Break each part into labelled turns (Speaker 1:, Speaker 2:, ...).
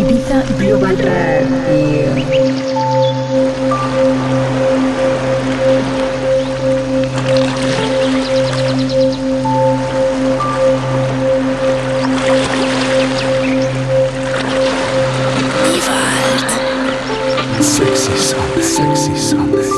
Speaker 1: Ibiza Global Radio.
Speaker 2: Sexy Sunday. Sexy Sunday.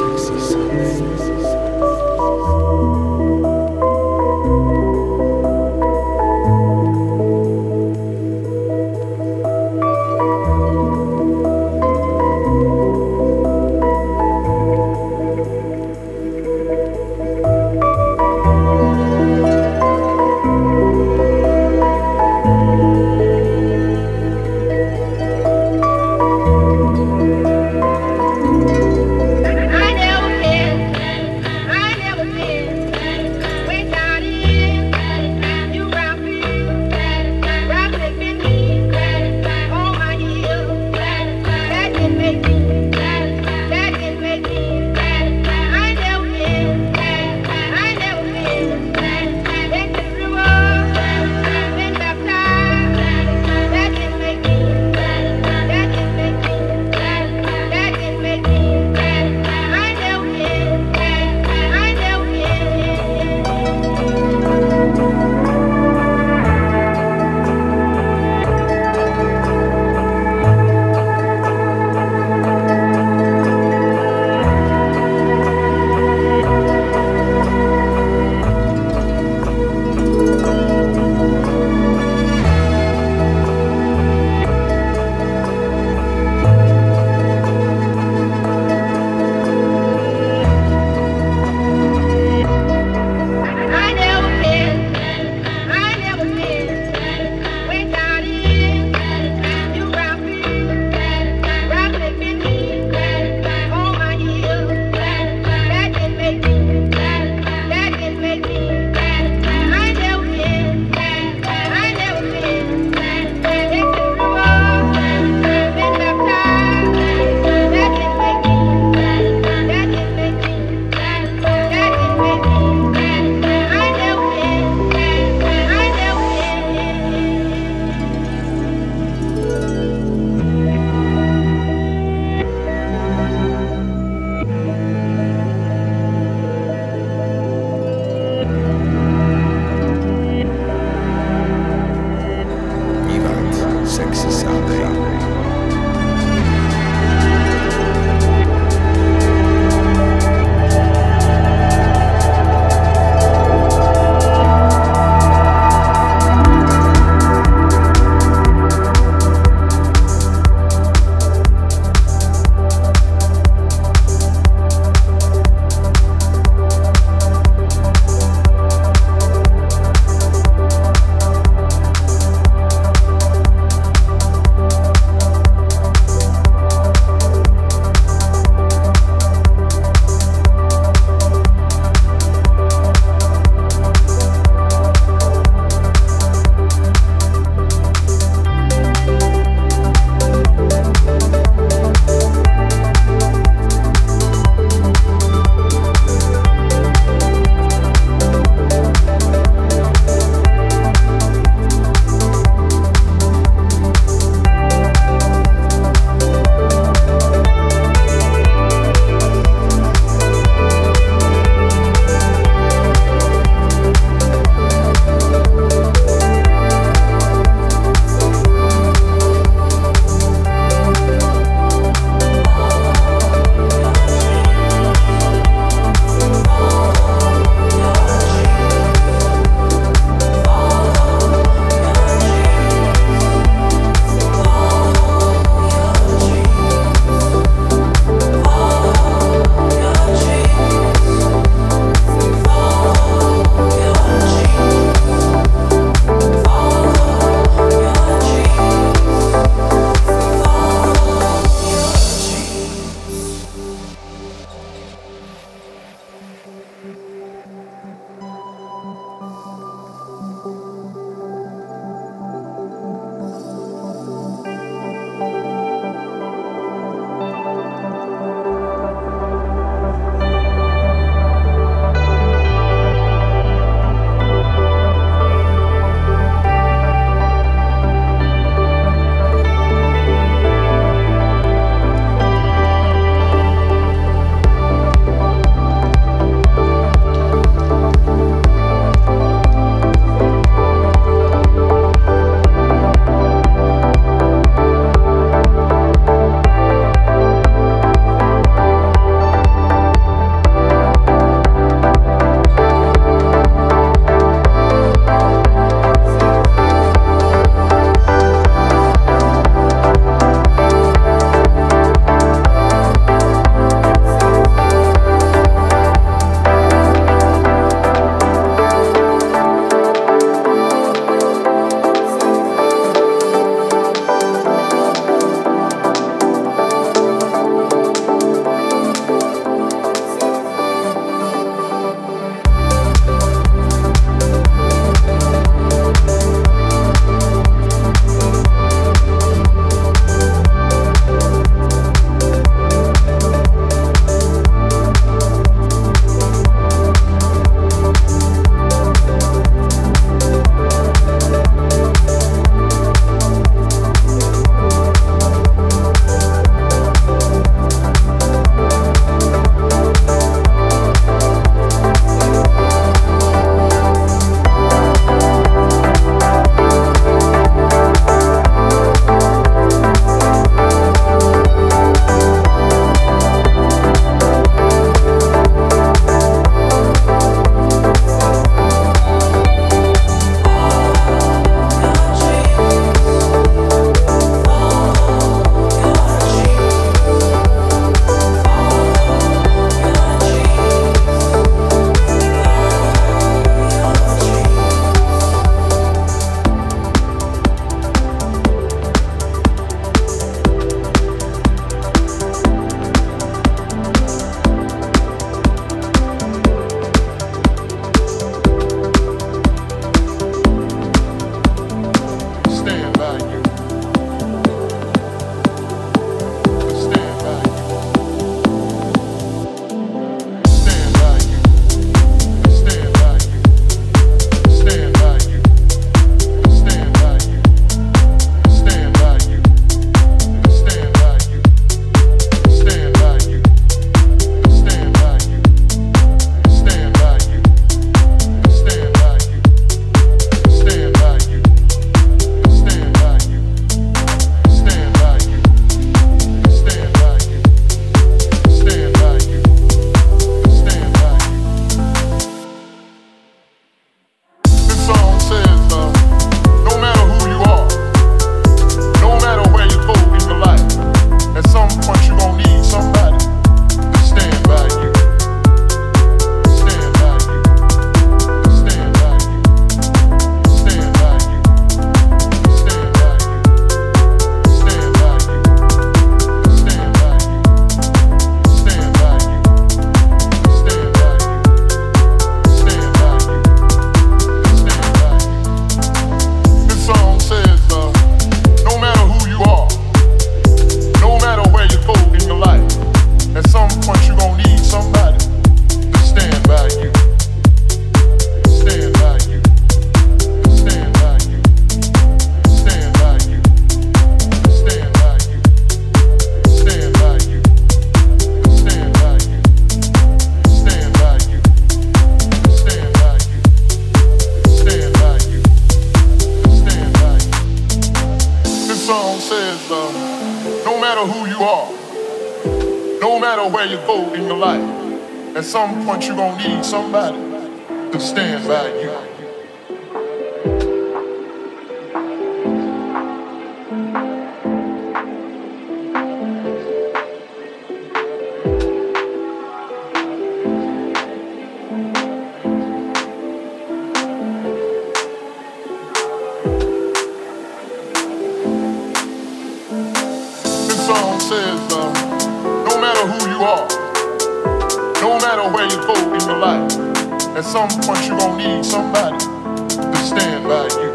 Speaker 1: At some point, you're gonna need somebody to stand by you.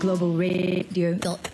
Speaker 3: Global Radio.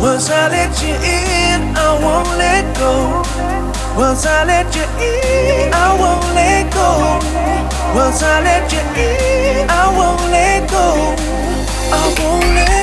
Speaker 4: Once I let you in, I won't let go. Once I let you in, I won't let go. Once I let you in, I won't let go. I won't let